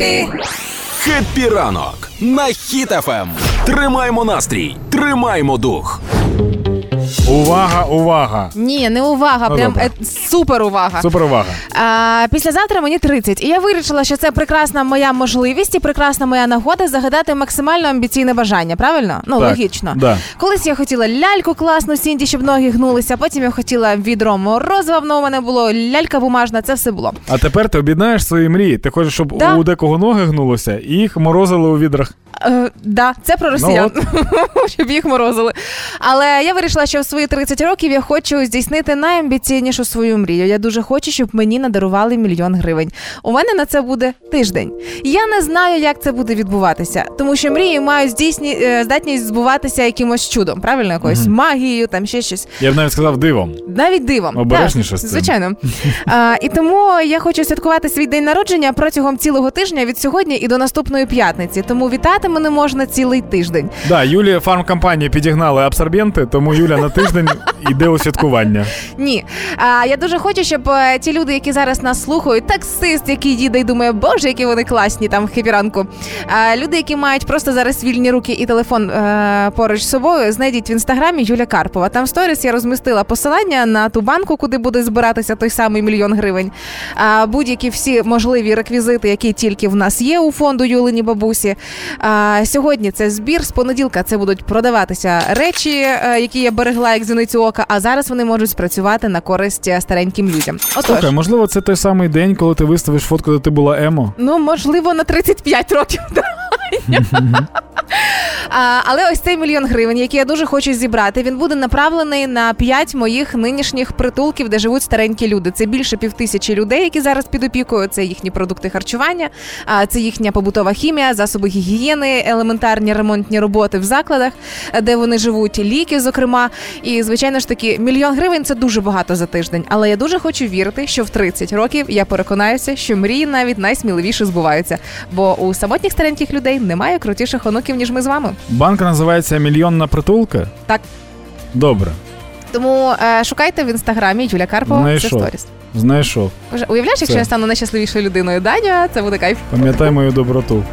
Happy! Happy ранок на Хіт FM. Тримаймо настрій, тримаймо дух. Увага, увага! Ні, не увага, Ну, прям добре. е, супер увага. Супер увага. А, післязавтра мені 30, і я вирішила, що це прекрасна моя можливість і прекрасна моя нагода загадати максимально амбіційне бажання. Правильно? Ну Так, логічно. да. Колись я хотіла ляльку класну Сінді, щоб ноги гнулися. Потім я хотіла відро морозива, воно у мене було лялька бумажна. Це все було. А тепер ти об'єднаєш свої мрії. Ти хочеш, щоб Да. у декого ноги гнулося і їх морозили у відрах. Е, да, це про росіян, щоб їх морозили. Але я вирішила, що в свої 30 років я хочу здійснити найамбіційнішу свою мрію. Я дуже хочу, щоб мені надарували мільйон гривень. У мене на це буде тиждень. Я не знаю, як це буде відбуватися, тому що мрії мають здійсні е, здатність збуватися якимось чудом, правильно, якоюсь магією, там ще щось. Я б навіть сказав дивом. Навіть дивом. Обережніше з цим. Звичайно. А, і тому я хочу святкувати свій день народження протягом цілого тижня від сьогодні і до наступної п'ятниці. Тому вітати мене можна цілий тиждень. Да, Юлі фармкомпанії підігнали абсорбенти, тому Юля на тиждень йде у святкування. Ні. А, я дуже хочу, щоб е, ті люди, які зараз нас слухають, таксист, який їде і думає, боже, які вони класні там в хепіранку. А, люди, які мають просто зараз вільні руки і телефон е, поруч з собою, знайдіть в інстаграмі Юля Карпова. Там в сторіс я розмістила посилання на ту банку, куди буде збиратися той самий мільйон гривень. А, будь-які всі можливі реквізити, які тільки в нас є у фонду Юлині бабусі. А, сьогодні це збір. З понеділка це будуть продаватися речі, е, які я берегла як зіницю ока. А зараз вони можуть спрацювати на користь стареньким людям. Отож, Слухай, можливо, це той самий день, коли ти виставиш фотку, де ти була емо. ну можливо, на 35 років. Але ось цей мільйон гривень, який я дуже хочу зібрати, він буде направлений на п'ять моїх нинішніх притулків, де живуть старенькі люди. Це більше півтисячі людей, які зараз під опікою. Це їхні продукти харчування, а це їхня побутова хімія, засоби гігієни, елементарні ремонтні роботи в закладах, де вони живуть, ліки, зокрема. І звичайно ж таки, мільйон гривень це дуже багато за тиждень. Але я дуже хочу вірити, що в 30 років я переконаюся, що мрії навіть найсміливіше збуваються. Бо у самотніх стареньких людей немає крутіших онуків, ніж ми з вами. Банк називається Мільйонна притулка. Так. Добре, Тому е, шукайте в інстаграмі Юля Карпова. Це Знайшов. сторіс. знайшов. Вже уявляєш, якщо Це. я стану найщасливішою людиною Даня, це буде кайф. Пам'ятай мою доброту.